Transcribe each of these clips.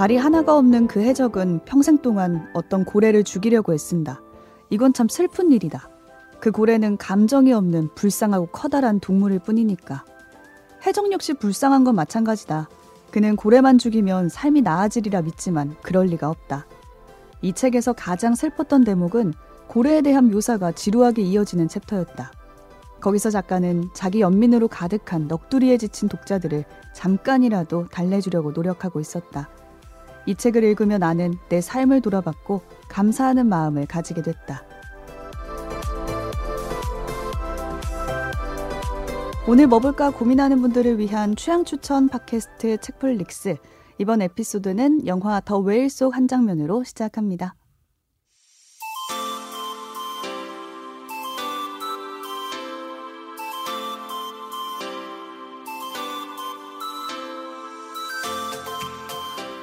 발이 하나가 없는 그 해적은 평생 동안 어떤 고래를 죽이려고 애쓴다. 이건 참 슬픈 일이다. 그 고래는 감정이 없는 불쌍하고 커다란 동물일 뿐이니까. 해적 역시 불쌍한 건 마찬가지다. 그는 고래만 죽이면 삶이 나아지리라 믿지만 그럴 리가 없다. 이 책에서 가장 슬펐던 대목은 고래에 대한 묘사가 지루하게 이어지는 챕터였다. 거기서 작가는 자기 연민으로 가득한 넋두리에 지친 독자들을 잠깐이라도 달래주려고 노력하고 있었다. 이 책을 읽으며 나는 내 삶을 돌아봤고 감사하는 마음을 가지게 됐다. 오늘 뭐 볼까 고민하는 분들을 위한 취향 추천 팟캐스트 책플릭스. 이번 에피소드는 영화 더 웨일 속 한 장면으로 시작합니다.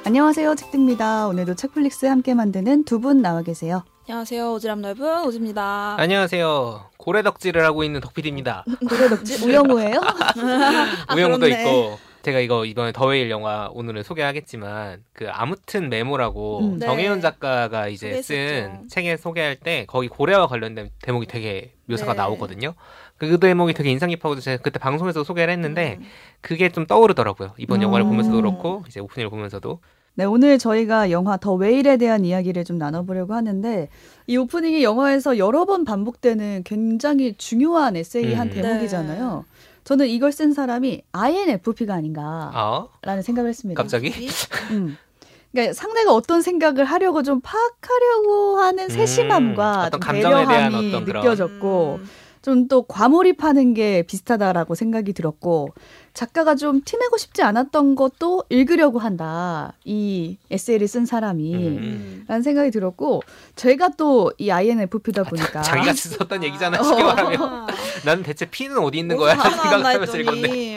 안녕하세요. 책입니다 오늘도 책플릭스 함께 만드는 두 분 나와 계세요. 안녕하세요. 오지랖 넓은 오지입니다. 안녕하세요. 고래 덕질을 하고 있는 덕필입니다. 고래 덕질 우영우예요? 우영우도 아, 있고 제가 이거 이번에 더웨일 영화 오늘은 소개하겠지만 그 아무튼 메모라고 음. 정혜연 네. 작가가 이제 쓴 책에 소개할 때 거기 고래와 관련된 대목이 되게 묘사가 네. 나오거든요. 그 대목이 되게 인상 깊어서 제가 그때 방송에서 소개를 했는데 음. 그게 좀 떠오르더라고요. 이번 영화를 음. 보면서도 그렇고 이제 오프닝을 보면서도 네, 오늘 저희가 영화 더 웨일에 대한 이야기를 좀 나눠보려고 하는데 이 오프닝이 영화에서 여러 번 반복되는 굉장히 중요한 에세이 한 음. 대목이잖아요. 네. 저는 이걸 쓴 사람이 INFP가 아닌가라는 어? 생각을 했습니다. 갑자기? 음. 그러니까 상대가 어떤 생각을 하려고 좀 파악하려고 하는 음, 세심함과 음, 배려함이 느껴졌고 음. 좀 또 과몰입하는 게 비슷하다라고 생각이 들었고 작가가 좀 티내고 싶지 않았던 것도 읽으려고 한다. 이 에세이를 쓴 사람이. 음. 라는 생각이 들었고, 제가 또 이 INFP다 보니까. 아, 자 기가 썼던 얘기잖아, 쉽게 말하면. 나는 대체 P는 어디 있는 거야? 생각하면서 읽었네.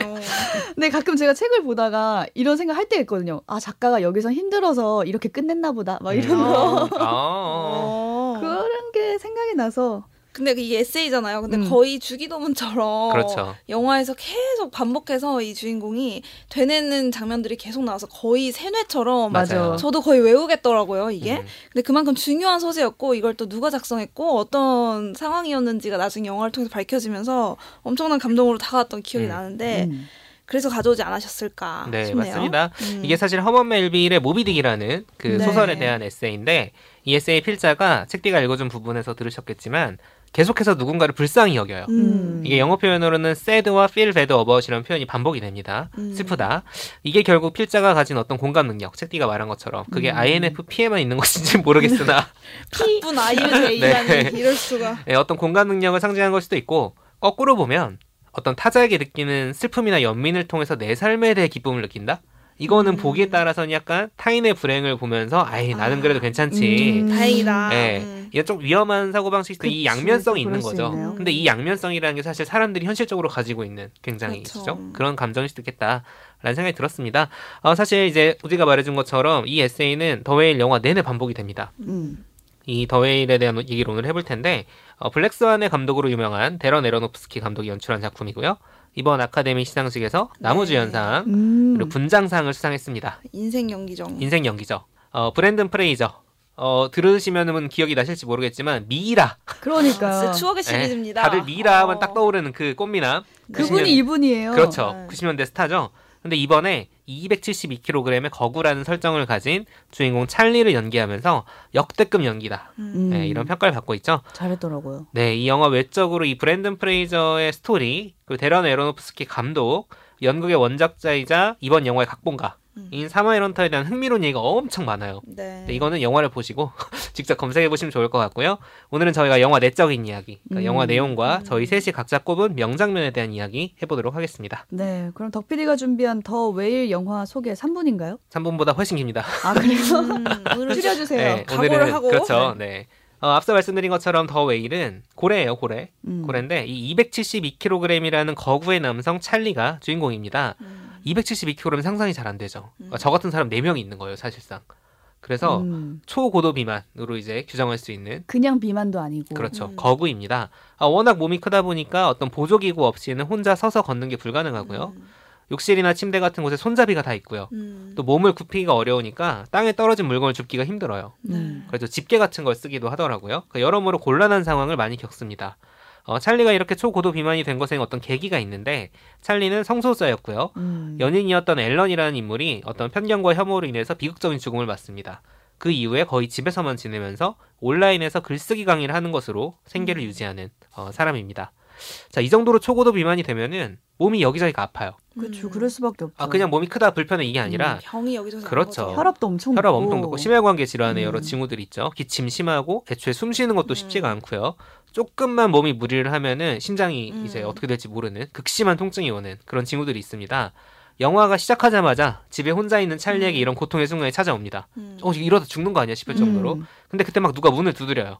근데 가끔 제가 책을 보다가 이런 생각 할 때가 있거든요. 아, 작가가 여기서 힘들어서 이렇게 끝냈나 보다. 막 이런 음. 거. 아. 그런 게 생각이 나서 근데 이게 에세이잖아요. 근데 음. 거의 주기도문처럼 그렇죠. 영화에서 계속 반복해서 이 주인공이 되뇌는 장면들이 계속 나와서 거의 세뇌처럼 맞아요. 저도 거의 외우겠더라고요, 이게. 음. 근데 그만큼 중요한 소재였고 이걸 또 누가 작성했고 어떤 상황이었는지가 나중에 영화를 통해서 밝혀지면서 엄청난 감동으로 다가왔던 기억이 음. 나는데 음. 그래서 가져오지 않으셨을까 네, 싶네요. 맞습니다. 음. 이게 사실 허먼 멜빌의 모비딕이라는 그 네. 소설에 대한 에세이인데 이 에세이 필자가 책디가 읽어준 부분에서 들으셨겠지만 계속해서 누군가를 불쌍히 여겨요. 음. 이게 영어 표현으로는 sad와 feel bad about이라는 표현이 반복이 됩니다. 음. 슬프다. 이게 결국 필자가 가진 어떤 공감 능력, 책디가 말한 것처럼 그게 음. INFP에만 있는 것인지 모르겠으나 바쁜 INFJ라니 네. 이럴 수가. 네, 어떤 공감 능력을 상징한 걸 수도 있고 거꾸로 보면 어떤 타자에게 느끼는 슬픔이나 연민을 통해서 내 삶에 대해 기쁨을 느낀다. 이거는 음. 보기에 따라서는 약간 타인의 불행을 보면서 아이 나는 아. 그래도 괜찮지. 음. 다행이다. 네. 음. 이게 좀 위험한 사고 방식도 이 양면성이 있는 거죠. 있네요. 근데 이 양면성이라는 게 사실 사람들이 현실적으로 가지고 있는 굉장히 그렇죠. 그런 감정일 수도 있겠다. 라는 생각이 들었습니다. 어, 사실 이제 우리가 말해준 것처럼 이 에세이는 더웨일 영화 내내 반복이 됩니다. 음. 이 더웨일에 대한 얘기를 오늘 해볼 텐데 어, 블랙스완의 감독으로 유명한 데런 에러노프스키 감독이 연출한 작품이고요. 이번 아카데미 시상식에서 나무주 연상 네. 음. 그리고 분장상을 수상했습니다. 인생 연기죠. 인생 연기죠. 어, 브랜든 프레이저. 어, 들으시면은 기억이 나실지 모르겠지만 미라. 그러니까 아, 추억의 시리즈입니다. 네, 다들 미라 하면 어. 딱 떠오르는 그 꽃미남. 그분이 90년, 이분이에요. 그렇죠. 네. 90년대 스타죠. 근데 이번에 272kg의 거구라는 설정을 가진 주인공 찰리를 연기하면서 역대급 연기다. 음. 네, 이런 평가를 받고 있죠. 잘했더라고요. 네, 이 영화 외적으로 이 브랜든 프레이저의 스토리, 그리고 대런 애로노프스키 감독, 연극의 원작자이자 이번 영화의 각본가 음. 인 사무엘 헌터에 대한 흥미로운 얘기가 엄청 많아요. 네. 이거는 영화를 보시고 직접 검색해 보시면 좋을 것 같고요. 오늘은 저희가 영화 내적인 이야기, 그러니까 음. 영화 내용과 음. 저희 셋이 각자 꼽은 명장면에 대한 이야기 해보도록 하겠습니다. 네, 그럼 덕PD가 준비한 더 웨일 영화 소개 3분인가요? 3분보다 훨씬 깁니다. 아 그래요? 음, 줄여주세요. 네, 오늘은 하고. 그렇죠. 네. 어, 앞서 말씀드린 것처럼 더 웨일은 고래예요, 고래. 음. 고래인데 이 272kg이라는 거구의 남성 찰리가 주인공입니다. 음. 272kg면 상상이 잘 안 되죠. 음. 저 같은 사람 4명이 있는 거예요, 사실상. 그래서 음. 초고도 비만으로 이제 규정할 수 있는 그냥 비만도 아니고 그렇죠 음. 거구입니다. 아, 워낙 몸이 크다 보니까 어떤 보조기구 없이는 혼자 서서 걷는 게 불가능하고요. 음. 욕실이나 침대 같은 곳에 손잡이가 다 있고요. 음. 또 몸을 굽히기가 어려우니까 땅에 떨어진 물건을 줍기가 힘들어요. 네. 그래서 집게 같은 걸 쓰기도 하더라고요. 그러니까 여러모로 곤란한 상황을 많이 겪습니다. 어, 찰리가 이렇게 초고도 비만이 된 것에는 어떤 계기가 있는데 찰리는 성소수자였고요. 음. 연인이었던 앨런이라는 인물이 어떤 편견과 혐오로 인해서 비극적인 죽음을 맞습니다. 그 이후에 거의 집에서만 지내면서 온라인에서 글쓰기 강의를 하는 것으로 생계를 음. 유지하는 어, 사람입니다. 자, 이 정도로 초고도 비만이 되면은 몸이 여기저기가 아파요. 그렇죠. 음. 그럴 수밖에 없죠. 아 그냥 몸이 크다 불편해 이게 아니라 음, 병이 여기저기 그렇죠. 혈압도 엄청 혈압 엄청 높고 심혈관계 질환의 음. 여러 징후들이 있죠. 기침 심하고 애초에 숨 쉬는 것도 쉽지가 음. 않고요. 조금만 몸이 무리를 하면은 심장이 음. 이제 어떻게 될지 모르는 극심한 통증이 오는 그런 징후들이 있습니다. 영화가 시작하자마자 집에 혼자 있는 찰리에게 음. 이런 고통의 순간이 찾아옵니다. 어 이러다 죽는 거 아니야 싶을 정도로. 근데 그때 막 누가 문을 두드려요.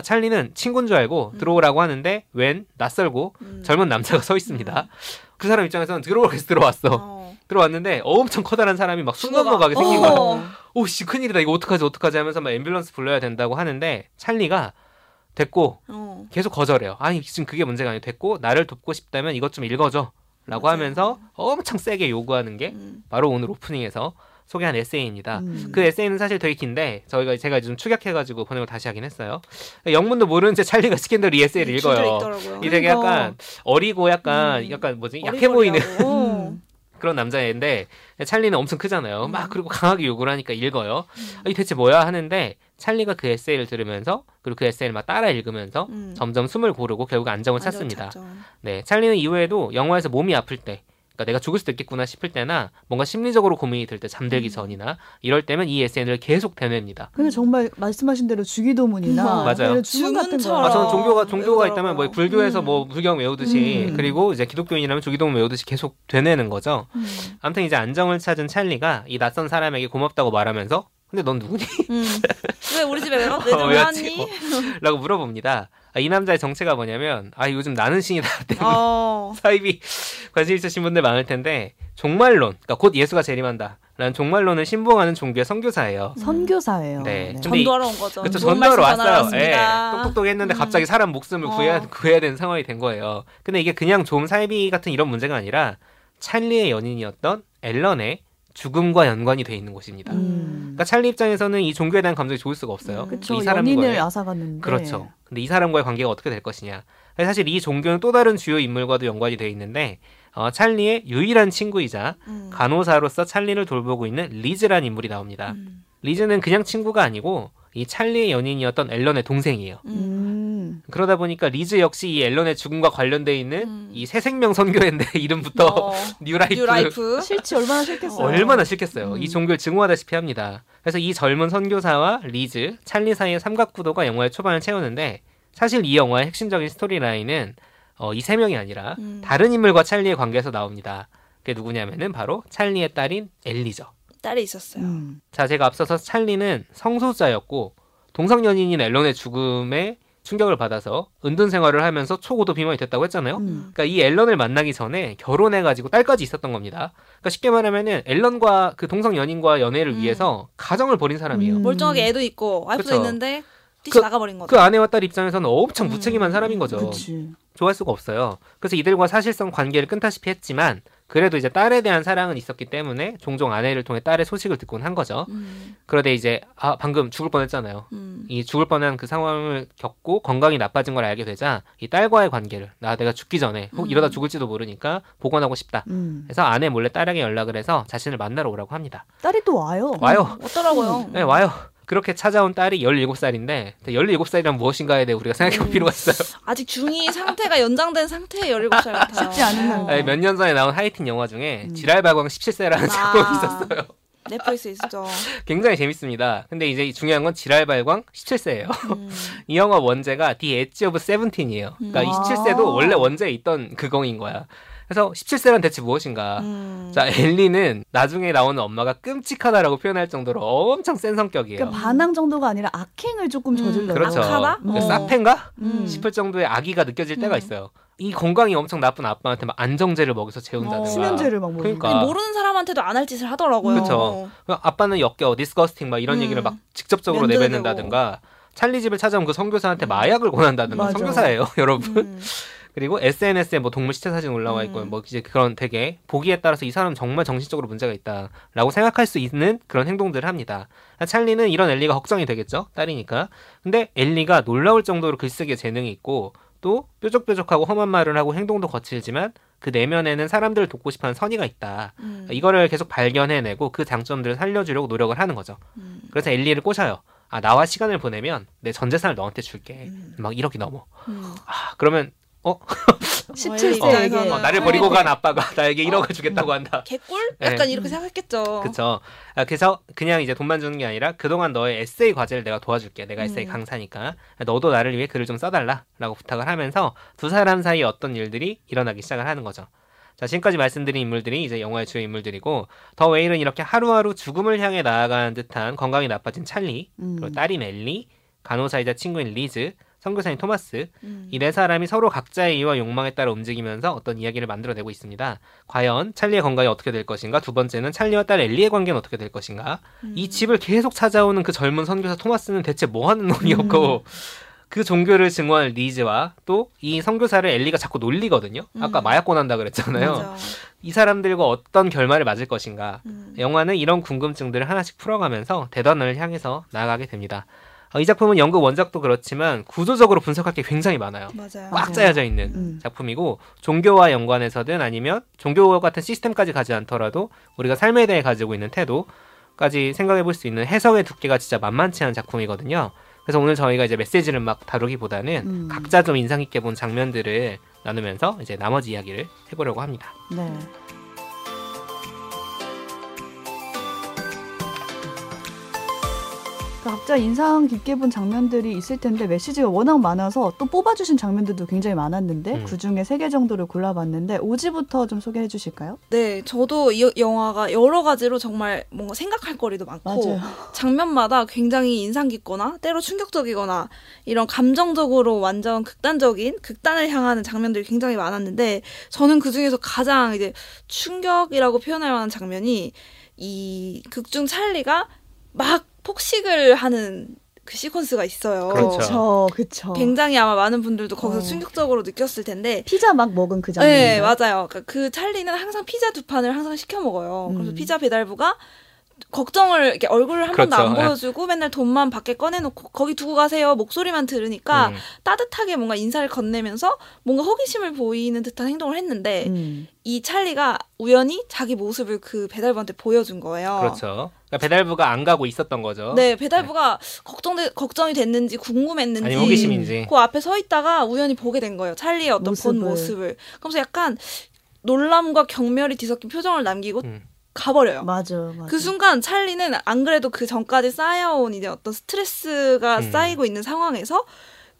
아, 찰리는 친구인 줄 알고 들어오라고 하는데 웬 낯설고 젊은 남자가 서 있습니다. 그 사람 입장에서는 들어오겠어 들어왔어. 어. 들어왔는데 엄청 커다란 사람이 막 숨 넘어가게 생긴 거야. 어. 오씨 큰일이다 이거 어떡하지 어떡하지 하면서 막 앰뷸런스 불러야 된다고 하는데 찰리가 됐고 어. 계속 거절해요. 아니 지금 그게 문제가 아니고 됐고 나를 돕고 싶다면 이것 좀 읽어줘. 라고 맞아요. 하면서 엄청 세게 요구하는 게 음. 바로 오늘 오프닝에서 소개한 에세이입니다. 음. 그 에세이는 사실 되게 긴데 저희가 제가 좀 축약해가지고 번역을 다시 하긴 했어요. 영문도 모르는 채 찰리가 스캔들 이 에세이를 읽어요. 이 되게 약간 어리고 약간 음. 약간 뭐지 약해 보이는 음. 그런 남자애인데 찰리는 엄청 크잖아요. 막 음. 그리고 강하게 욕을 하니까 읽어요. 음. 이 대체 뭐야 하는데 찰리가 그 에세이를 들으면서 그리고 그 에세이를 막 따라 읽으면서 음. 점점 숨을 고르고 결국 안정을 찾습니다. 네, 찰리는 이후에도 영화에서 몸이 아플 때 그러니까 내가 죽을 수도 있겠구나 싶을 때나 뭔가 심리적으로 고민이 들 때 잠들기 음. 전이나 이럴 때면 이 SN을 계속 되뇌입니다. 근데 정말 말씀하신 대로 주기도문이나 음. 맞아요. 주문 같은 거. 아, 저는 종교가 종교가 있다면 뭐 불교에서 음. 뭐 불경 외우듯이 음. 그리고 이제 기독교인이라면 주기도문 외우듯이 계속 되뇌는 거죠. 음. 아무튼 이제 안정을 찾은 찰리가 이 낯선 사람에게 고맙다고 말하면서 근데 넌 누구니? 음. 왜 우리 집에 왜, 왜 들어왔니? 어, 라고 물어봅니다. 아, 이 남자의 정체가 뭐냐면 아 요즘 나는 신이다 때문에 어... 사입이 관심 있으신 분들 많을 텐데 종말론 그러니까 곧 예수가 재림한다. 라는 종말론을 신봉하는 종교의 선교사예요. 음. 선교사예요. 네. 네. 전도하러 온 거죠. 그렇죠. 전도하러 왔어요. 예. 똑똑똑했는데 음. 갑자기 사람 목숨을 어. 구해야, 구해야 되는 상황이 된 거예요. 근데 이게 그냥 좀 사이비 같은 이런 문제가 아니라 찰리의 연인이었던 앨런의 죽음과 연관이 돼 있는 곳입니다. 음. 그러니까 찰리 입장에서는 이 종교에 대한 감정이 좋을 수가 없어요. 음, 그쵸, 이 사람과의 앗아갔는데. 그렇죠. 근데 이 사람과의 관계가 어떻게 될 것이냐. 사실 이 종교는 또 다른 주요 인물과도 연관이 돼 있는데 어, 찰리의 유일한 친구이자 음. 간호사로서 찰리를 돌보고 있는 리즈라는 인물이 나옵니다. 음. 리즈는 그냥 친구가 아니고 이 찰리의 연인이었던 앨런의 동생이에요. 음. 그러다 보니까 리즈 역시 이 앨런의 죽음과 관련돼 있는 음. 이 새 생명 선교회인데 이름부터 어. New Life. New Life. 싫지 얼마나 싫겠어요. 얼마나 싫겠어요. 음. 이 종교를 증오하다시피 합니다. 그래서 이 젊은 선교사와 리즈, 찰리 사이의 삼각구도가 영화의 초반을 채우는데 사실 이 영화의 핵심적인 스토리라인은 어, 이 세 명이 아니라 음. 다른 인물과 찰리의 관계에서 나옵니다. 그게 누구냐면은 바로 찰리의 딸인 엘리죠. 딸이 있었어요. 음. 자, 제가 앞서서 찰리는 성소자였고 동성연인인 앨런의 죽음에 충격을 받아서 은둔 생활을 하면서 초고도 비만이 됐다고 했잖아요. 음. 그러니까 이 앨런을 만나기 전에 결혼해 가지고 딸까지 있었던 겁니다. 그러니까 쉽게 말하면은 앨런과 그 동성 연인과 연애를 음. 위해서 가정을 벌인 사람이에요. 음. 멀쩡하게 애도 있고 와이프도 그쵸? 있는데 뛰 그, 나가버린 거죠. 그 아내와 딸 입장에서는 엄청 음. 무책임한 사람인 거죠. 그치. 좋아할 수가 없어요. 그래서 이들과 사실상 관계를 끊다시피 했지만 그래도 이제 딸에 대한 사랑은 있었기 때문에 종종 아내를 통해 딸의 소식을 듣곤 한 거죠. 음. 그런데 이제 아 방금 죽을 뻔했잖아요. 음. 이 죽을 뻔한 그 상황을 겪고 건강이 나빠진 걸 알게 되자 이 딸과의 관계를 나 내가 죽기 전에 혹 음. 이러다 죽을지도 모르니까 복원하고 싶다. 음. 그래서 아내 몰래 딸에게 연락을 해서 자신을 만나러 오라고 합니다. 딸이 또 와요. 와요. 오더라고요. 네 와요. 그렇게 찾아온 딸이 17살인데 17살이란 무엇인가에 대해 우리가 생각해 볼 음. 필요가 있어요. 아직 중2 상태가 연장된 상태의 17살 같아요. 쉽지 않은 몇 년 전에 나온 하이틴 영화 중에 음. 지랄발광 17세라는 아. 작품이 있었어요. 넷플릭스에 있죠. 굉장히 재밌습니다. 근데 이제 중요한 건 지랄발광 17세예요. 음. 이 영화 원제가 The Edge of Seventeen이에요. 그러니까 음. 17세도 원래 원제에 있던 그거인 거야. 그래서 17세란 대체 무엇인가? 음. 자, 엘리는 나중에 나오는 엄마가 끔찍하다라고 표현할 정도로 엄청 센 성격이에요. 그러니까 반항 정도가 아니라 악행을 조금 저질러요. 그렇죠. 악하다? 어. 사펜가? 음. 싶을 정도의 악의가 느껴질 때가 음. 있어요. 이 건강이 엄청 나쁜 아빠한테 막 안정제를 먹여서 재운다든가 어. 수면제를 막 먹는 그러니까 모르는 사람한테도 안 할 짓을 하더라고요. 그렇죠. 아빠는 역겨워, disgusting 막 이런 음. 얘기를 막 직접적으로 내뱉는다든가 찰리 집을 찾아온 그 선교사한테 음. 마약을 권한다든가 선교사예요, 여러분. 음. 그리고 SNS에 뭐 동물 시체 사진 올라와 있고 음. 뭐 이제 그런 되게 보기에 따라서 이 사람 정말 정신적으로 문제가 있다라고 생각할 수 있는 그런 행동들을 합니다. 찰리는 이런 엘리가 걱정이 되겠죠. 딸이니까. 근데 엘리가 놀라울 정도로 글쓰기에 재능이 있고 또 뾰족뾰족하고 험한 말을 하고 행동도 거칠지만 그 내면에는 사람들을 돕고 싶어하는 선의가 있다. 음. 이거를 계속 발견해내고 그 장점들을 살려주려고 노력을 하는 거죠. 음. 그래서 엘리를 꼬셔요. 아 나와 시간을 보내면 내 전 재산을 너한테 줄게. 음. 막 1억이 넘어. 음. 아 그러면 어? 17세에게 어, 나를 버리고 간 아빠가 나에게 1억을 주겠다고 한다. 개꿀? 약간 네. 이렇게 생각했겠죠. 그쵸. 아, 그래서 그냥 이제 돈만 주는 게 아니라 그동안 너의 에세이 과제를 내가 도와줄게. 내가 에세이 음. 강사니까. 너도 나를 위해 글을 좀 써달라. 라고 부탁을 하면서 두 사람 사이에 어떤 일들이 일어나기 시작을 하는 거죠. 자, 지금까지 말씀드린 인물들이 이제 영화의 주요 인물들이고, 더 웨일은 이렇게 하루하루 죽음을 향해 나아가는 듯한 건강이 나빠진 찰리, 음. 그리고 딸인 엘리, 간호사이자 친구인 리즈, 선교사인 토마스 음. 이 네 사람이 서로 각자의 이유와 욕망에 따라 움직이면서 어떤 이야기를 만들어내고 있습니다. 과연 찰리의 건강이 어떻게 될 것인가? 두 번째는 찰리와 딸 엘리의 관계는 어떻게 될 것인가? 음. 이 집을 계속 찾아오는 그 젊은 선교사 토마스는 대체 뭐 하는 놈이었고 음. 그 종교를 증오한 리즈와 또 이 선교사를 엘리가 자꾸 놀리거든요. 아까 음. 마약 권한다 그랬잖아요. 맞아. 이 사람들과 어떤 결말을 맞을 것인가. 음. 영화는 이런 궁금증들을 하나씩 풀어가면서 대단원을 향해서 나아가게 됩니다. 어, 이 작품은 연극 원작도 그렇지만 구조적으로 분석할 게 굉장히 많아요. 맞아요. 꽉 짜여져 있는 음. 작품이고 종교와 연관해서든 아니면 종교 같은 시스템까지 가지 않더라도 우리가 삶에 대해 가지고 있는 태도까지 생각해 볼 수 있는 해석의 두께가 진짜 만만치 않은 작품이거든요. 그래서 오늘 저희가 이제 메시지를 막 다루기보다는 음. 각자 좀 인상 깊게 본 장면들을 나누면서 이제 나머지 이야기를 해보려고 합니다. 네. 각자 인상 깊게 본 장면들이 있을 텐데 메시지가 워낙 많아서 또 뽑아주신 장면들도 굉장히 많았는데 음. 그 중에 세 개 정도를 골라봤는데 오지부터 좀 소개해 주실까요? 네, 저도 이 영화가 여러 가지로 정말 뭔가 생각할 거리도 많고 맞아요. 장면마다 굉장히 인상 깊거나 때로 충격적이거나 이런 감정적으로 완전 극단적인 극단을 향하는 장면들이 굉장히 많았는데 저는 그 중에서 가장 이제 충격이라고 표현할 만한 장면이 이 극중 찰리가 막 폭식을 하는 그 시퀀스가 있어요. 그렇죠. 그렇죠. 굉장히 아마 많은 분들도 거기서 어. 충격적으로 느꼈을 텐데 피자 막 먹은 그 장면. 네, 맞아요. 그러니까 그 찰리는 항상 피자 두 판을 항상 시켜 먹어요. 음. 그래서 피자 배달부가 걱정을 이렇게 얼굴을 한 그렇죠. 번도 안 예. 보여주고 맨날 돈만 밖에 꺼내놓고 거기 두고 가세요 목소리만 들으니까 음. 따뜻하게 뭔가 인사를 건네면서 뭔가 호기심을 보이는 듯한 행동을 했는데 음. 이 찰리가 우연히 자기 모습을 그 배달부한테 보여준 거예요. 그렇죠. 그러니까 배달부가 안 가고 있었던 거죠. 네, 배달부가 네. 걱정 걱정이 됐는지 궁금했는지 아니 호기심인지 그 앞에 서 있다가 우연히 보게 된 거예요. 찰리의 어떤 모습을. 본 모습을. 그러면서 약간 놀람과 경멸이 뒤섞인 표정을 남기고 음. 가버려요. 맞아, 맞아. 그 순간 찰리는 안 그래도 그 전까지 쌓여온 이제 어떤 스트레스가 음. 쌓이고 있는 상황에서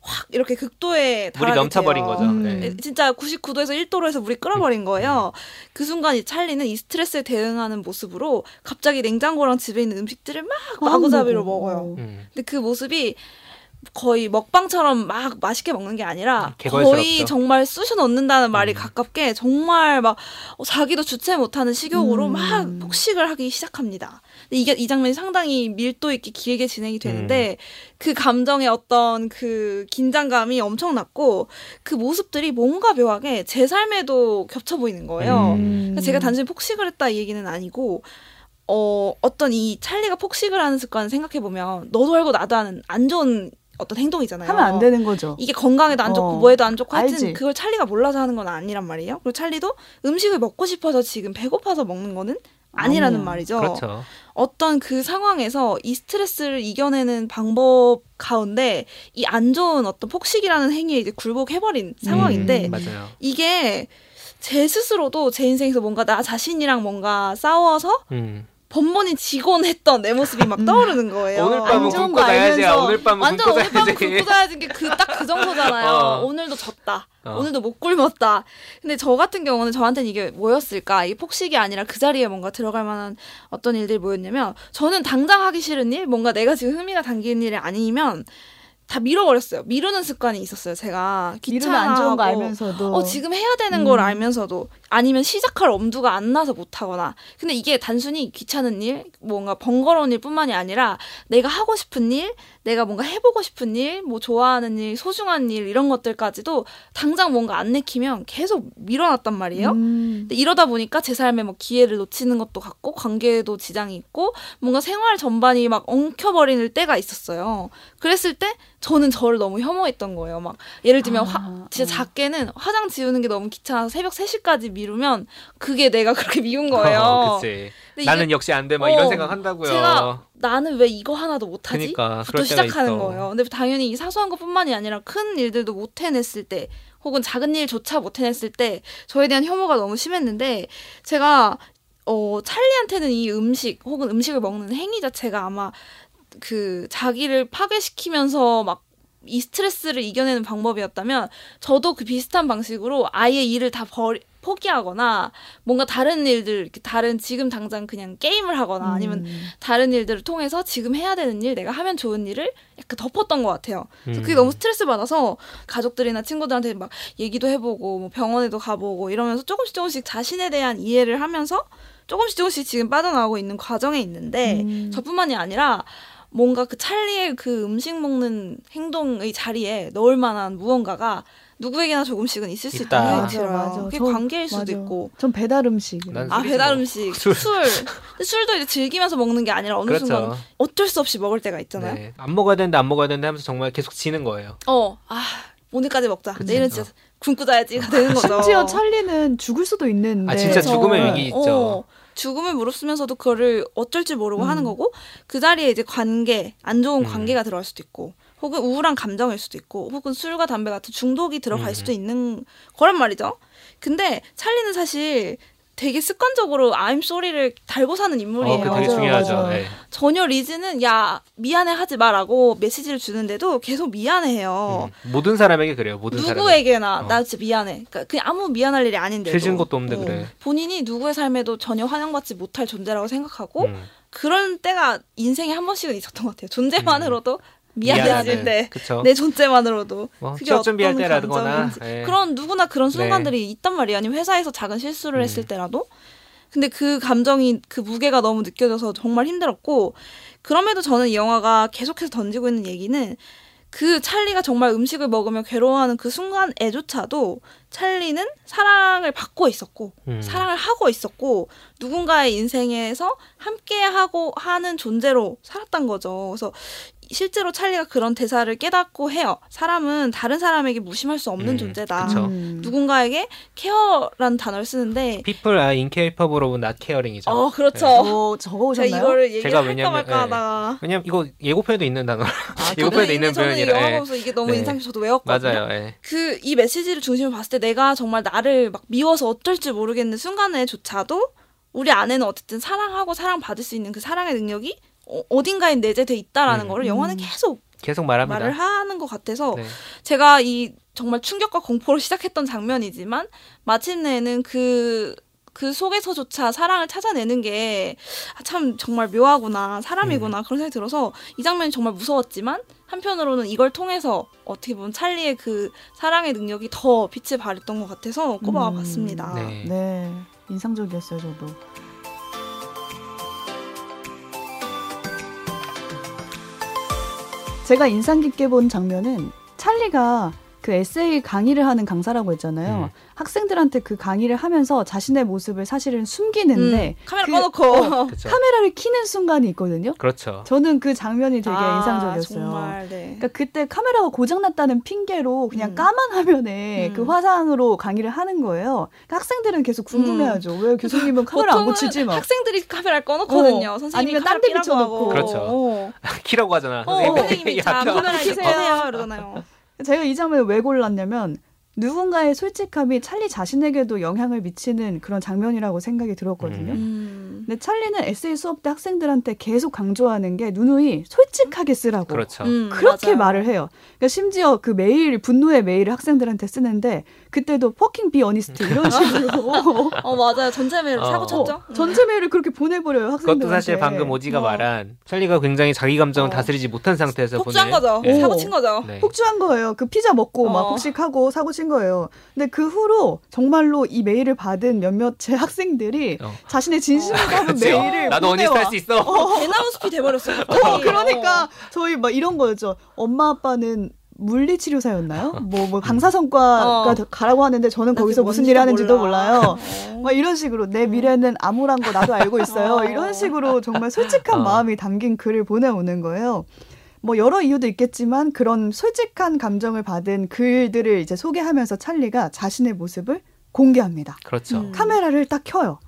확 이렇게 극도에 물이 넘쳐버린 거죠. 음. 네. 진짜 99도에서 1도로 해서 물이 끓어버린 거예요. 음. 그 순간 이 찰리는 이 스트레스에 대응하는 모습으로 갑자기 냉장고랑 집에 있는 음식들을 막 마구잡이로 먹어요. 음. 근데 그 모습이 거의 먹방처럼 막 맛있게 먹는 게 아니라 음, 거의 정말 쑤셔 넣는다는 말이 음. 가깝게 정말 막 어, 자기도 주체 못하는 식욕으로 음. 막 폭식을 하기 시작합니다. 이게 이 장면이 상당히 밀도 있게 길게 진행이 되는데 음. 그 감정의 어떤 그 긴장감이 엄청났고 그 모습들이 뭔가 묘하게 제 삶에도 겹쳐 보이는 거예요. 음. 제가 단순히 폭식을 했다 이 얘기는 아니고 어, 어떤 이 찰리가 폭식을 하는 습관을 생각해 보면 너도 알고 나도 하는 안 좋은 어떤 행동이잖아요. 하면 안 되는 거죠. 이게 건강에도 안 좋고 어, 뭐에도 안 좋고 하여튼 알지. 그걸 찰리가 몰라서 하는 건 아니란 말이에요. 그리고 찰리도 음식을 먹고 싶어서 지금 배고파서 먹는 거는 아니라는 아니요. 말이죠. 그렇죠. 어떤 그 상황에서 이 스트레스를 이겨내는 방법 가운데 이 안 좋은 어떤 폭식이라는 행위에 이제 굴복해버린 상황인데 음, 이게 제 스스로도 제 인생에서 뭔가 나 자신이랑 뭔가 싸워서 음. 번번이 지곤 했던 내 모습이 막 떠오르는 거예요. 오늘 밤은 굶고 자야지. 오늘 밤은 완전 오늘 밤은 굶고 자야지. 그딱그 그 정도잖아요. 어. 오늘도 졌다. 어. 오늘도 못 굶었다. 근데 저 같은 경우는 저한테는 이게 뭐였을까? 이게 폭식이 아니라 그 자리에 뭔가 들어갈 만한 어떤 일들이 뭐였냐면 저는 당장 하기 싫은 일, 뭔가 내가 지금 흥미가 당기는 일이 아니면 다 밀어버렸어요. 미루는 습관이 있었어요. 제가 미루면 안 좋은 거 알면서도 어 지금 해야 되는 음. 걸 알면서도 아니면 시작할 엄두가 안 나서 못 하거나. 근데 이게 단순히 귀찮은 일, 뭔가 번거로운 일뿐만이 아니라 내가 하고 싶은 일, 내가 뭔가 해보고 싶은 일, 뭐 좋아하는 일, 소중한 일 이런 것들까지도 당장 뭔가 안 내키면 계속 밀어놨단 말이에요. 음. 근데 이러다 보니까 제 삶에 뭐 기회를 놓치는 것도 같고 관계에도 지장이 있고 뭔가 생활 전반이 막 엉켜버리는 때가 있었어요. 그랬을 때 저는 저를 너무 혐오했던 거예요. 막 예를 들면 아, 화, 진짜 어. 작게는 화장 지우는 게 너무 귀찮아서 새벽 3시까지 미루면 그게 내가 그렇게 미운 거예요. 어, 나는 역시 안 돼. 막 어, 이런 생각 한다고요. 제가 나는 왜 이거 하나도 못 하지? 그러니까, 부터 시작하는 거예요. 근데 당연히 사소한 것뿐만이 아니라 큰 일들도 못 해냈을 때 혹은 작은 일조차 못 해냈을 때 저에 대한 혐오가 너무 심했는데 제가 어 찰리한테는 이 음식 혹은 음식을 먹는 행위 자체가 아마 그 자기를 파괴시키면서 막 이 스트레스를 이겨내는 방법이었다면 저도 그 비슷한 방식으로 아예 일을 다 버리 포기하거나 뭔가 다른 일들 다른 지금 당장 그냥 게임을 하거나 음. 아니면 다른 일들을 통해서 지금 해야 되는 일 내가 하면 좋은 일을 약간 덮었던 것 같아요. 그래서 그게 음. 너무 스트레스 받아서 가족들이나 친구들한테 막 얘기도 해보고 뭐 병원에도 가보고 이러면서 조금씩 조금씩 자신에 대한 이해를 하면서 조금씩 조금씩 지금 빠져나오고 있는 과정에 있는데 음. 저뿐만이 아니라 뭔가 그 찰리의 그 음식 먹는 행동의 자리에 넣을 만한 무언가가 누구에게나 조금씩은 있을 수 있다는 생각이 들어요. 맞아, 그게 전, 관계일 수도 맞아. 있고. 전 배달 음식. 아 배달 음식, 술. 술. 술도 이제 즐기면서 먹는 게 아니라 어느 그렇죠. 순간 어쩔 수 없이 먹을 때가 있잖아요. 네. 안 먹어야 되는데 안 먹어야 되는데 하면서 정말 계속 지는 거예요. 어, 아 오늘까지 먹자. 그치? 내일은 진짜 굶고 자야지가 되는 거죠. 심지어 찰리는 죽을 수도 있는데. 아 진짜 죽음의 위기 있죠. 어. 죽음을 무릅쓰면서도 그거를 어쩔 줄 모르고 음. 하는 거고 그 자리에 이제 관계 안 좋은 음. 관계가 음. 들어갈 수도 있고 혹은 우울한 감정일 수도 있고 혹은 술과 담배 같은 중독이 들어갈 음. 수도 있는 거란 말이죠. 근데 찰리는 사실 되게 습관적으로 I'm sorry를 달고 사는 인물이에요. 어, 되게 중요하죠. 네. 전혀 리즈는 야 미안해 하지 마라고 메시지를 주는데도 계속 미안해해요. 음, 모든 사람에게 그래요. 모든 누구에게나 어. 나 진짜 미안해. 그러니까 그냥 아무 미안할 일이 아닌데. 해준 것도 없는데 어. 그래. 본인이 누구의 삶에도 전혀 환영받지 못할 존재라고 생각하고 음. 그런 때가 인생에 한 번씩은 있었던 것 같아요. 존재만으로도 음. 미안해질 때내 존재만으로도 뭐, 그게 어떤 감정인지 네. 그런 누구나 그런 순간들이 네. 있단 말이에요. 아니면 회사에서 작은 실수를 음. 했을 때라도 근데 그 감정이 그 무게가 너무 느껴져서 정말 힘들었고 그럼에도 저는 이 영화가 계속해서 던지고 있는 얘기는 그 찰리가 정말 음식을 먹으며 괴로워하는 그 순간에조차도 찰리는 사랑을 받고 있었고 음. 사랑을 하고 있었고 누군가의 인생에서 함께 하고 하는 존재로 살았던 거죠. 그래서 실제로 찰리가 그런 대사를 깨닫고 해요. 사람은 다른 사람에게 무심할 수 없는 음, 존재다. 음. 누군가에게 케어라는 단어를 쓰는데 people are incapable of not caring이죠. 어, 그렇죠. 네. 어, 적어오셨나요? 이거를 얘기할까 왜냐면, 말까 하다가 네. 왜냐면 이거 예고편에도 있는 단어. 아, 예고편에도 있는 표현이라. 영화 예. 보면서 이게 너무 네. 인상 깊어서 저도 외웠거든요. 맞아요. 네. 그이 메시지를 중심으로 봤을 때 내가 정말 나를 막 미워서 어떨지 모르겠는 순간에조차도 우리 안에는 어쨌든 사랑하고 사랑받을 수 있는 그 사랑의 능력이 어, 딘가에 내재돼 있다라는 음. 거를 영화는 음. 계속 계속 말합니다. 말을 하는 것 같아서 네. 제가 이 정말 충격과 공포로 시작했던 장면이지만 마침내는 그, 그 속에서조차 사랑을 찾아내는 게참 아, 정말 묘하구나, 사람이구나, 음. 그런 생각이 들어서 이 장면이 정말 무서웠지만 한편으로는 이걸 통해서 어떻게 보면 찰리의 그 사랑의 능력이 더 빛을 발했던 것 같아서 꼽아 봤습니다. 음. 네. 네. 인상적이었어요, 저도. 제가 인상 깊게 본 장면은 찰리가 그 에세이 강의를 하는 강사라고 했잖아요. 음. 학생들한테 그 강의를 하면서 자신의 모습을 사실은 숨기는데 음, 카메라 그, 꺼놓고 어, 카메라를 키는 순간이 있거든요. 그렇죠. 저는 그 장면이 되게 아, 인상적이었어요. 정말, 네. 그러니까 그때 카메라가 고장났다는 핑계로 그냥 음. 까만 화면에 음. 그 화상으로 강의를 하는 거예요. 그러니까 학생들은 계속 궁금해하죠. 음. 왜 교수님은 카메라 안 고치지 막. 학생들이 카메라를 꺼놓거든요. 어, 선생님이 아니면 딴데 비춰놓고. 그렇죠. 어. 키라고 하잖아. 어, 선생님이 자 카메라 켜세요 이러잖아요. 제가 이 장면을 왜 골랐냐면 누군가의 솔직함이 찰리 자신에게도 영향을 미치는 그런 장면이라고 생각이 들었거든요. 음. 근데 찰리는 에세이 수업 때 학생들한테 계속 강조하는 게 누누이 솔직하게 쓰라고. 그렇죠. 음, 그렇게 맞아요. 말을 해요. 그러니까 심지어 그 메일 분노의 메일을 학생들한테 쓰는데 그때도 fucking be honest 이런 식으로. 어 맞아요. 전체 메일을 어. 사고 쳤죠. 어, 전체 메일을 그렇게 보내버려요 학생들. 그것도 사실 방금 오지가 어. 말한 찰리가 굉장히 자기 감정을 어. 다스리지 못한 상태에서 폭주한 거죠. 네. 사고 친 거죠. 네. 폭주한 거예요. 그 피자 먹고 막 어. 폭식하고 사고 친 거예요. 근데 그 후로 정말로 이 메일을 받은 몇몇의 학생들이 어. 자신의 진심을 담은 메일을 나도 honest 할 수 있어. 어. 대나무숲이 돼버렸어. 어, 그러니까 저희 막 이런 거였죠. 엄마 아빠는 물리치료사였나요? 뭐, 뭐 방사선과가 어. 가라고 하는데 저는 거기서 무슨 일 하는지도 몰라. 몰라요. 어. 막 이런 식으로 내 미래는 암울한 거 나도 알고 있어요. 어. 이런 식으로 정말 솔직한 어. 마음이 담긴 글을 보내오는 거예요. 뭐 여러 이유도 있겠지만 그런 솔직한 감정을 받은 글들을 이제 소개하면서 찰리가 자신의 모습을 공개합니다. 그렇죠. 음. 카메라를 딱 켜요.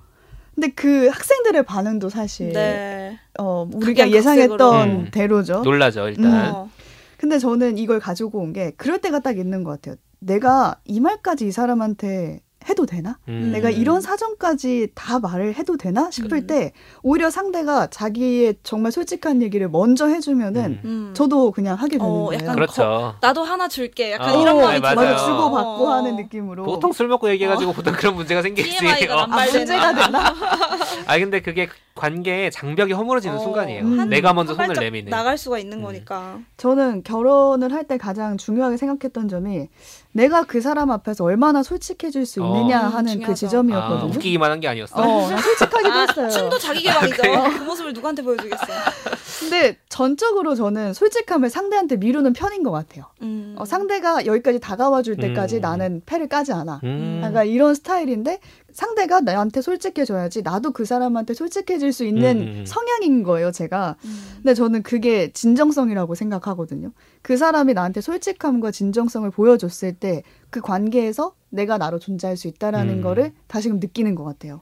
근데 그 학생들의 반응도 사실 네. 어 우리가 예상했던 음. 대로죠. 놀라죠 일단. 음. 근데 저는 이걸 가지고 온 게 그럴 때가 딱 있는 것 같아요. 내가 이 말까지 이 사람한테 해도 되나? 음. 내가 이런 사정까지 다 말을 해도 되나 싶을 음. 때 오히려 상대가 자기의 정말 솔직한 얘기를 먼저 해주면은 음. 음. 저도 그냥 하게 되는 어, 거예요. 그렇죠. 거, 나도 하나 줄게. 약간 어, 이런 마음이 네, 맞아요. 주고 받고 어. 하는 느낌으로. 보통 술 먹고 얘기해가지고 어. 보통 그런 문제가 생기지. 어. 아, 문제가 되나? 아 근데 그게 관계의 장벽이 허물어지는 어. 순간이에요. 음. 내가 먼저 손을 내미는. 나갈 수가 있는 음. 거니까. 저는 결혼을 할 때 가장 중요하게 생각했던 점이 내가 그 사람 앞에서 얼마나 솔직해질 수 있 느냐 어. 하는 그 지점이었거든요. 아, 웃기기만 한 게 아니었어. 어, 솔직하기도 아, 했어요. 춤도 자기 개방이죠. 아, 그 모습을 누구한테 보여주겠어. 근데 전적으로 저는 솔직함을 상대한테 미루는 편인 것 같아요. 음. 어, 상대가 여기까지 다가와 줄 때까지 음. 나는 패를 까지 않아. 음. 그러니까 이런 스타일인데 상대가 나한테 솔직해져야지 나도 그 사람한테 솔직해질 수 있는 음. 음, 음. 성향인 거예요, 제가. 음. 근데 저는 그게 진정성이라고 생각하거든요. 그 사람이 나한테 솔직함과 진정성을 보여줬을 때 그 관계에서 내가 나로 존재할 수 있다라는 음. 거를 다시금 느끼는 것 같아요.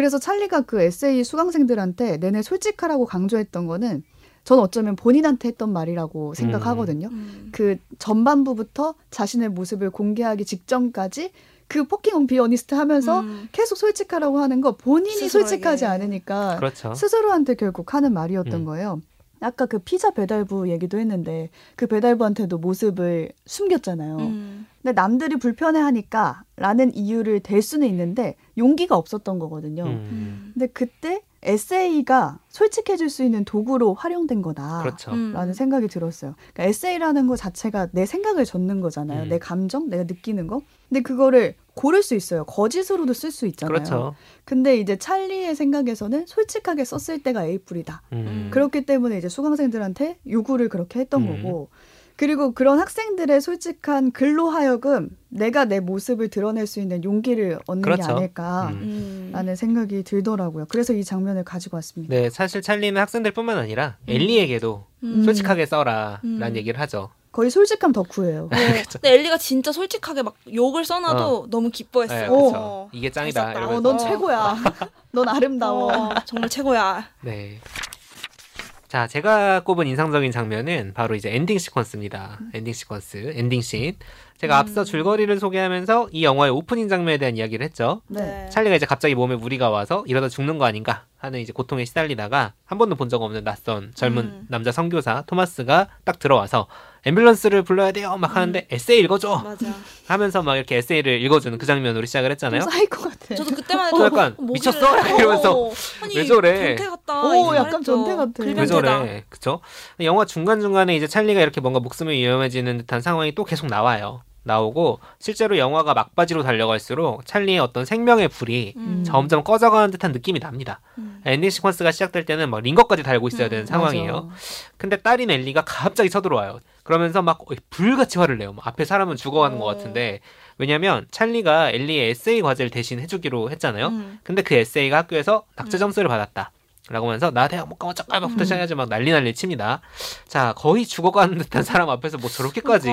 음. 그래서 찰리가 그 에세이 수강생들한테 내내 솔직하라고 강조했던 거는 저는 어쩌면 본인한테 했던 말이라고 생각하거든요. 그 전반부부터 자신의 모습을 공개하기 직전까지 그 fucking be honest 하면서 음. 계속 솔직하라고 하는 거 본인이 스스로에게. 솔직하지 않으니까 그렇죠. 스스로한테 결국 하는 말이었던 음. 거예요. 아까 그 피자 배달부 얘기도 했는데 그 배달부한테도 모습을 숨겼잖아요. 음. 근데 남들이 불편해하니까 라는 이유를 댈 수는 있는데 용기가 없었던 거거든요. 음. 근데 그때 에세이가 솔직해질 수 있는 도구로 활용된 거다라는 그렇죠. 음. 생각이 들었어요. 그러니까 에세이라는 거 자체가 내 생각을 적는 거잖아요. 음. 내 감정, 내가 느끼는 거. 근데 그거를 고를 수 있어요. 거짓으로도 쓸 수 있잖아요. 그렇죠. 근데 이제 찰리의 생각에서는 솔직하게 썼을 때가 에이플이다. 음. 그렇기 때문에 이제 수강생들한테 요구를 그렇게 했던 음. 거고 그리고 그런 학생들의 솔직한 글로 하여금 내가 내 모습을 드러낼 수 있는 용기를 얻는 그렇죠. 게 아닐까라는 음. 생각이 들더라고요. 그래서 이 장면을 가지고 왔습니다. 네, 사실 찰리는 학생들뿐만 아니라 음. 엘리에게도 음. 솔직하게 써라라는 음. 얘기를 하죠. 거의 솔직함 덕후예요. 네. 그렇죠. 근데 엘리가 진짜 솔직하게 막 욕을 써놔도 어. 너무 기뻐했어요. 네, 어. 이게 짱이다. 어, 넌 최고야. 넌 아름다워. 어, 정말 최고야. 네. 자, 제가 꼽은 인상적인 장면은 바로 이제 엔딩 시퀀스입니다. 음. 엔딩 시퀀스, 엔딩 씬. 제가 음. 앞서 줄거리를 소개하면서 이 영화의 오프닝 장면에 대한 이야기를 했죠. 네. 찰리가 이제 갑자기 몸에 무리가 와서 이러다 죽는 거 아닌가 하는 이제 고통에 시달리다가 한 번도 본 적 없는 낯선 젊은 음. 남자 선교사 토마스가 딱 들어와서 앰뷸런스를 불러야 돼요 막 하는데 음. 에세이 읽어줘 맞아. 하면서 막 이렇게 에세이를 읽어주는 그 장면으로 시작을 했잖아요. 사이코 같아. 저도 그때만 해도 약간 어, 미쳤어 이러면서 어, 아니, 왜 저래? 변태 같다. 오 약간 변태 같아. 왜 저래? 그쵸? 영화 중간 중간에 이제 찰리가 이렇게 뭔가 목숨이 위험해지는 듯한 상황이 또 계속 나와요. 나오고 실제로 영화가 막바지로 달려갈수록 찰리의 어떤 생명의 불이 음. 점점 꺼져가는 듯한 느낌이 납니다. 음. 엔딩 시퀀스가 시작될 때는 막 링거까지 달고 있어야 되는 음, 상황이에요. 맞아. 근데 딸인 엘리가 갑자기 쳐들어와요. 그러면서 막 불같이 화를 내요. 앞에 사람은 죽어가는 것 어. 같은데 왜냐면 찰리가 엘리의 에세이 과제를 대신 해주기로 했잖아요. 음. 근데 그 에세이가 학교에서 낙제 음. 점수를 받았다. 라고 하면서 나 대학 못 가면 짝깔막부터 시작해야지 막 난리 난리 칩니다. 자 거의 죽어가는 듯한 사람 앞에서 뭐 저렇게까지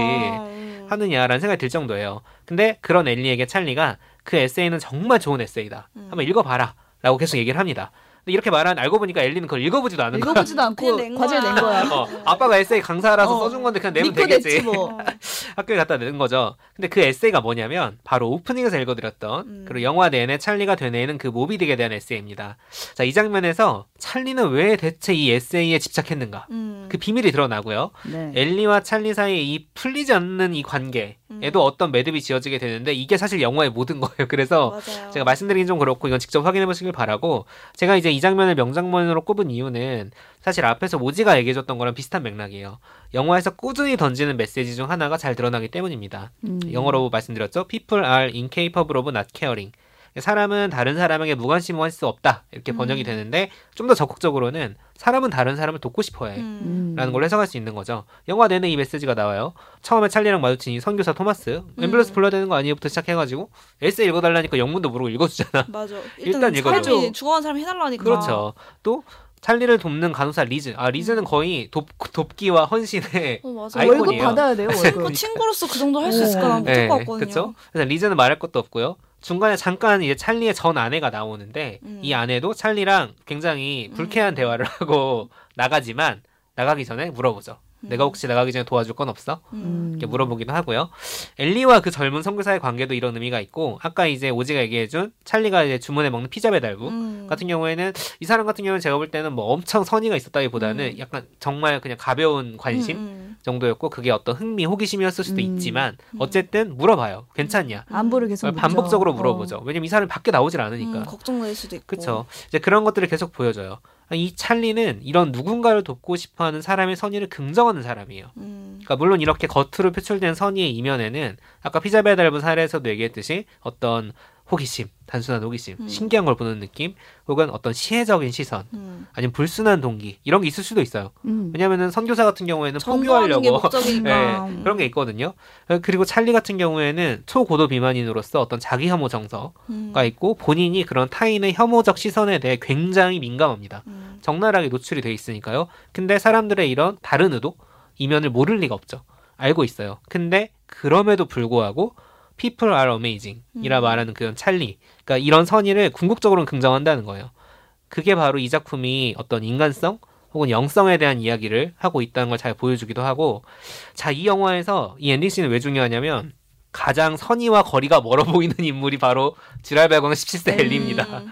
하느냐라는 생각이 들 정도예요. 근데 그런 엘리에게 찰리가 그 에세이는 정말 좋은 에세이다. 음. 한번 읽어봐라. 라고 계속 얘기를 합니다. 근데 이렇게 말하는 알고 보니까 엘리는 그걸 읽어보지도 않은 거야. 읽어보지도 않고 과제 낸 거야. 어, 아빠가 에세이 강사라서 어. 써준 건데 그냥 내면 되겠지. 뭐. 학교에 갖다 낸 거죠. 근데 그 에세이가 뭐냐면 바로 오프닝에서 읽어드렸던 음. 그리고 영화 내내 찰리가 되뇌는 그 모비딕에 대한 에세이입니다. 자, 이 장면에서 찰리는 왜 대체 이 에세이에 집착했는가? 음. 그 비밀이 드러나고요. 네. 엘리와 찰리 사이에 이 풀리지 않는 이 관계에도 음. 어떤 매듭이 지어지게 되는데 이게 사실 영화의 모든 거예요. 그래서 맞아요. 제가 말씀드리긴 좀 그렇고 이건 직접 확인해 보시길 바라고 제가 이제 이 장면을 명장면으로 꼽은 이유는 사실 앞에서 모지가 얘기해줬던 거랑 비슷한 맥락이에요. 영화에서 꾸준히 던지는 메시지 중 하나가 잘 드러나기 때문입니다. 음. 영어로 말씀드렸죠. People are incapable of not caring. 사람은 다른 사람에게 무관심할 수 없다 이렇게 음. 번역이 되는데 좀 더 적극적으로는 사람은 다른 사람을 돕고 싶어해 음. 라는 걸 해석할 수 있는 거죠 영화 내내 이 메시지가 나와요 처음에 찰리랑 마주친 이 선교사 토마스 음. 앰뷸런스 불러야 되는 거 아니에요부터 시작해가지고 에세이 읽어달라니까 영문도 모르고 읽어주잖아 맞아 일단, 일단 읽어줘 죽어간 사람이 해달라니까 그렇죠 또 찰리를 돕는 간호사 리즈. 아 리즈는 음. 거의 돕, 돕기와 헌신의 어, 아이콘이에요. 월급 받아야 돼요. 월급. 친구로서 그 정도 할 수 있을까 난 못할 네, 것 같거든요. 그렇죠. 그래서 리즈는 말할 것도 없고요. 중간에 잠깐 이제 찰리의 전 아내가 나오는데 음. 이 아내도 찰리랑 굉장히 불쾌한 음. 대화를 하고 나가지만 나가기 전에 물어보죠. 내가 혹시 나가기 전에 도와줄 건 없어? 음. 이렇게 물어보기도 하고요. 엘리와 그 젊은 선교사의 관계도 이런 의미가 있고 아까 이제 오지가 얘기해준 찰리가 이제 주문에 먹는 피자 배달부 음. 같은 경우에는 이 사람 같은 경우는 제가 볼 때는 뭐 엄청 선의가 있었다기보다는 음. 약간 정말 그냥 가벼운 관심 음, 음. 정도였고 그게 어떤 흥미 호기심이었을 수도 음. 있지만 어쨌든 물어봐요. 괜찮냐? 안부를 계속 반복적으로 물어보죠. 어. 왜냐면 이 사람이 밖에 나오질 않으니까. 걱정될 수도 있고. 그렇죠. 이제 그런 것들을 계속 보여줘요. 이 찰리는 이런 누군가를 돕고 싶어하는 사람의 선의를 긍정하는 사람이에요. 음. 그러니까 물론 이렇게 겉으로 표출된 선의의 이면에는 아까 피자 배달부 사례에서도 얘기했듯이 어떤 호기심, 단순한 호기심, 음. 신기한 걸 보는 느낌, 혹은 어떤 시혜적인 시선, 음. 아니면 불순한 동기 이런 게 있을 수도 있어요. 음. 왜냐하면 선교사 같은 경우에는 포교하려고 네, 그런 게 있거든요. 그리고 찰리 같은 경우에는 초고도 비만인으로서 어떤 자기 혐오 정서가 음. 있고 본인이 그런 타인의 혐오적 시선에 대해 굉장히 민감합니다. 음. 적나라하게 노출이 돼 있으니까요. 근데 사람들의 이런 다른 의도 이면을 모를 리가 없죠. 알고 있어요. 근데 그럼에도 불구하고 people are amazing 이라 음. 말하는 그런 찰리. 그러니까 이런 선의를 궁극적으로는 긍정한다는 거예요. 그게 바로 이 작품이 어떤 인간성 혹은 영성에 대한 이야기를 하고 있다는 걸 잘 보여주기도 하고 자, 이 영화에서 이 엔딩 씬은 왜 중요하냐면 가장 선의와 거리가 멀어 보이는 인물이 바로 지랄발광 17세 음. 엘리입니다.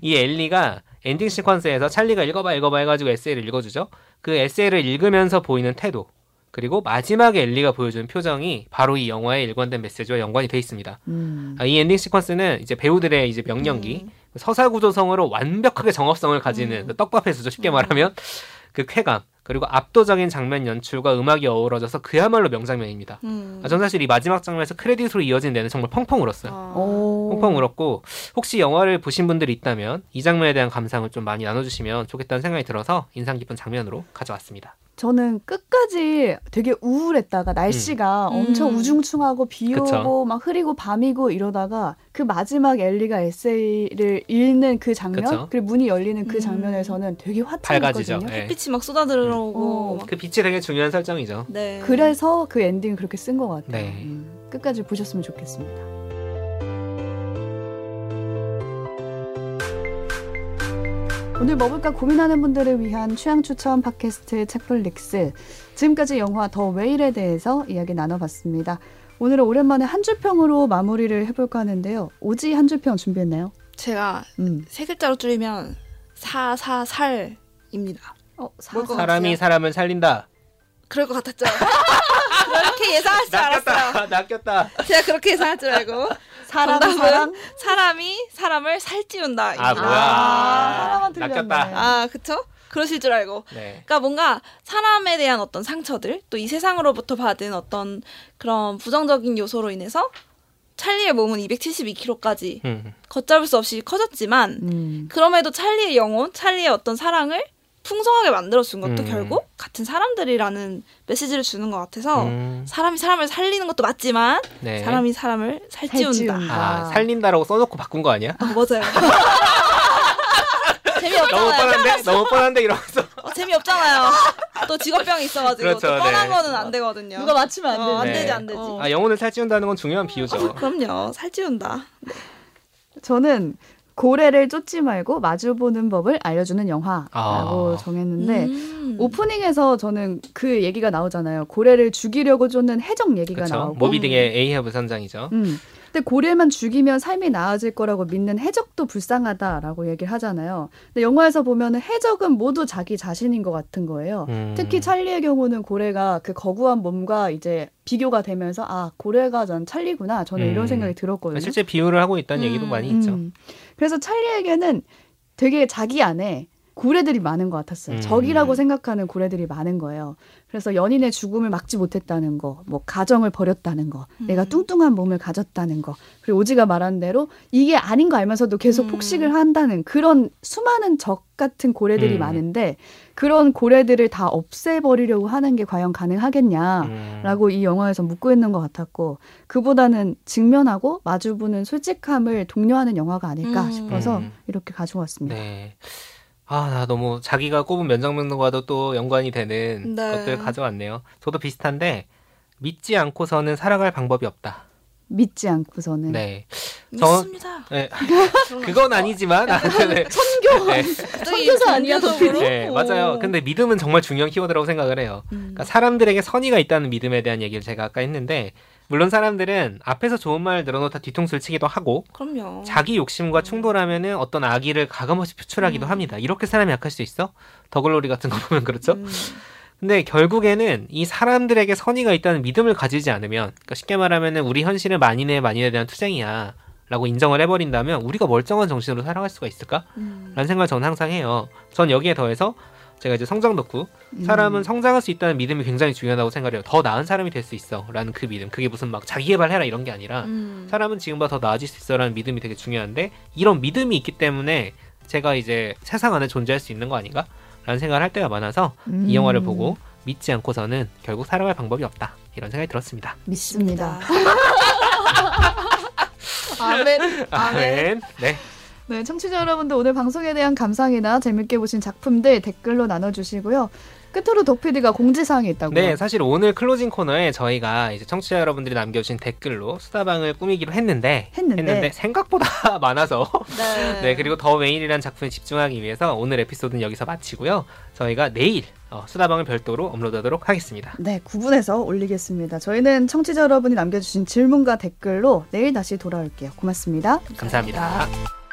이 엘리가 엔딩 시퀀스에서 찰리가 읽어봐 읽어봐 해가지고 에세이를 읽어주죠. 그 에세이를 읽으면서 보이는 태도 그리고 마지막에 엘리가 보여주는 표정이 바로 이 영화의 일관된 메시지와 연관이 돼 있습니다. 음. 아, 이 엔딩 시퀀스는 이제 배우들의 이제 명연기 음. 서사 구조상으로 완벽하게 정합성을 가지는 음. 떡밥 회수죠 쉽게 말하면 그 쾌감 그리고 압도적인 장면 연출과 음악이 어우러져서 그야말로 명장면입니다. 음. 아, 전 사실 이 마지막 장면에서 크레딧으로 이어진 데는 정말 펑펑 울었어요. 아. 펑펑 울었고 혹시 영화를 보신 분들이 있다면 이 장면에 대한 감상을 좀 많이 나눠주시면 좋겠다는 생각이 들어서 인상 깊은 장면으로 가져왔습니다. 저는 끝까지 되게 우울했다가 날씨가 음. 엄청 음. 우중충하고 비 오고 막 흐리고 밤이고 이러다가 그 마지막 엘리가 에세이를 읽는 그 장면 그쵸? 그리고 문이 열리는 그 음. 장면에서는 되게 화창했거든요. 네. 햇빛이 막 쏟아들어오고 음. 그 빛이 되게 중요한 설정이죠. 네. 그래서 그 엔딩을 그렇게 쓴 것 같아요. 네. 음. 끝까지 보셨으면 좋겠습니다. 오늘 뭐 볼까 고민하는 분들을 위한 취향 추천 팟캐스트 책플릭스. 지금까지 영화 더 웨일에 대해서 이야기 나눠봤습니다. 오늘은 오랜만에 한 줄평으로 마무리를 해볼까 하는데요. 오지 한 줄평 준비했나요? 제가 음. 세 글자로 줄이면 사사살입니다. 어, 사, 사람이 사람을 살린다. 그럴 것 같았죠. 그렇게 예상할 줄 알았어요. 낚였다. 제가 그렇게 예상할 줄 알고. 사람, 사람? 사람이 사람을 살찌운다. 아, 뭐야. 아, 낚였다. 아, 그쵸? 그러실 줄 알고. 네. 그러니까 뭔가 사람에 대한 어떤 상처들, 또 이 세상으로부터 받은 어떤 그런 부정적인 요소로 인해서 찰리의 몸은 272kg까지 음. 걷잡을 수 없이 커졌지만, 음. 그럼에도 찰리의 영혼, 찰리의 어떤 사랑을 풍성하게 만들어준 것도 음. 결국 같은 사람들이라는 메시지를 주는 것 같아서 음. 사람이 사람을 살리는 것도 맞지만 네. 사람이 사람을 살찌운다. 살찌운다. 아, 살린다라고 써놓고 바꾼 거 아니야? 아, 맞아요. 재미없잖아요. 너무 뻔한데? 너무 뻔한데 이러면서. 어, 재미없잖아요. 또 직업병이 있어가지고 그렇죠, 또 뻔한 네. 거는 안 되거든요. 누가 맞추면 안 어, 되지. 어, 안 되지 안 되지. 아 영혼을 살찌운다는 건 중요한 비유죠. 어, 그럼요. 살찌운다. 네. 저는 고래를 쫓지 말고 마주보는 법을 알려주는 영화라고 아. 정했는데 음. 오프닝에서 저는 그 얘기가 나오잖아요. 고래를 죽이려고 쫓는 해적 얘기가 그쵸? 나오고 모비딕의 에이하브 선장이죠. 음. 근데 고래만 죽이면 삶이 나아질 거라고 믿는 해적도 불쌍하다라고 얘기를 하잖아요. 근데 영화에서 보면은 해적은 모두 자기 자신인 것 같은 거예요. 음. 특히 찰리의 경우는 고래가 그 거구한 몸과 이제 비교가 되면서 아 고래가 전 찰리구나 저는 음. 이런 생각이 들었거든요. 실제 비유를 하고 있다는 음. 얘기도 많이 있죠. 음. 그래서 찰리에게는 되게 자기 안에 고래들이 많은 것 같았어요. 음. 적이라고 생각하는 고래들이 많은 거예요. 그래서 연인의 죽음을 막지 못했다는 거, 뭐 가정을 버렸다는 거, 음. 내가 뚱뚱한 몸을 가졌다는 거, 그리고 오지가 말한 대로 이게 아닌 거 알면서도 계속 음. 폭식을 한다는 그런 수많은 적 같은 고래들이 음. 많은데 그런 고래들을 다 없애버리려고 하는 게 과연 가능하겠냐라고 음. 이 영화에서 묻고 있는 것 같았고 그보다는 직면하고 마주보는 솔직함을 독려하는 영화가 아닐까 음. 싶어서 음. 이렇게 가져왔습니다. 네. 아, 나 너무 자기가 꼽은 면장면과도 또 연관이 되는 네. 것들 가져왔네요. 저도 비슷한데 믿지 않고서는 살아갈 방법이 없다. 믿지 않고서는. 네. 저, 믿습니다. 네. 그건 아니지만 아, 네. 선교 네. 선교사 아니야 도피디? 네 맞아요. 근데 믿음은 정말 중요한 키워드라고 생각을 해요. 음. 그러니까 사람들에게 선의가 있다는 믿음에 대한 얘기를 제가 아까 했는데 물론 사람들은 앞에서 좋은 말 늘어놓다 뒤통수를 치기도 하고 그럼요. 자기 욕심과 충돌하면은 어떤 악의를 가감없이 표출하기도 음. 합니다. 이렇게 사람이 약할 수 있어? 더글로리 같은 거 보면 그렇죠? 음. 근데 결국에는 이 사람들에게 선의가 있다는 믿음을 가지지 않으면 그러니까 쉽게 말하면은 우리 현실은 만인의 만인에 대한 투쟁이야. 라고 인정을 해버린다면 우리가 멀쩡한 정신으로 살아갈 수가 있을까? 음. 라는 생각을 저는 항상 해요. 전 여기에 더해서 제가 이제 성장 덕후 사람은 음. 성장할 수 있다는 믿음이 굉장히 중요하다고 생각해요. 더 나은 사람이 될 수 있어라는 그 믿음. 그게 무슨 막 자기 개발해라 이런 게 아니라 음. 사람은 지금보다 더 나아질 수 있어라는 믿음이 되게 중요한데 이런 믿음이 있기 때문에 제가 이제 세상 안에 존재할 수 있는 거 아닌가? 라는 생각을 할 때가 많아서 음. 이 영화를 보고 믿지 않고서는 결국 살아갈 방법이 없다. 이런 생각이 들었습니다. 믿습니다. 아멘. 아멘. 네. 네, 청취자 여러분들 오늘 방송에 대한 감상이나 재밌게 보신 작품들 댓글로 나눠주시고요. 끝으로 덕피디가 공지사항이 있다고요? 네, 사실 오늘 클로징 코너에 저희가 이제 청취자 여러분들이 남겨주신 댓글로 수다방을 꾸미기로 했는데 했는데, 했는데 생각보다 많아서 네. 네. 그리고 더 웨일이라는 작품에 집중하기 위해서 오늘 에피소드는 여기서 마치고요. 저희가 내일 어, 수다방을 별도로 업로드하도록 하겠습니다. 네, 구분해서 올리겠습니다. 저희는 청취자 여러분이 남겨주신 질문과 댓글로 내일 다시 돌아올게요. 고맙습니다 감사합니다. 감사합니다.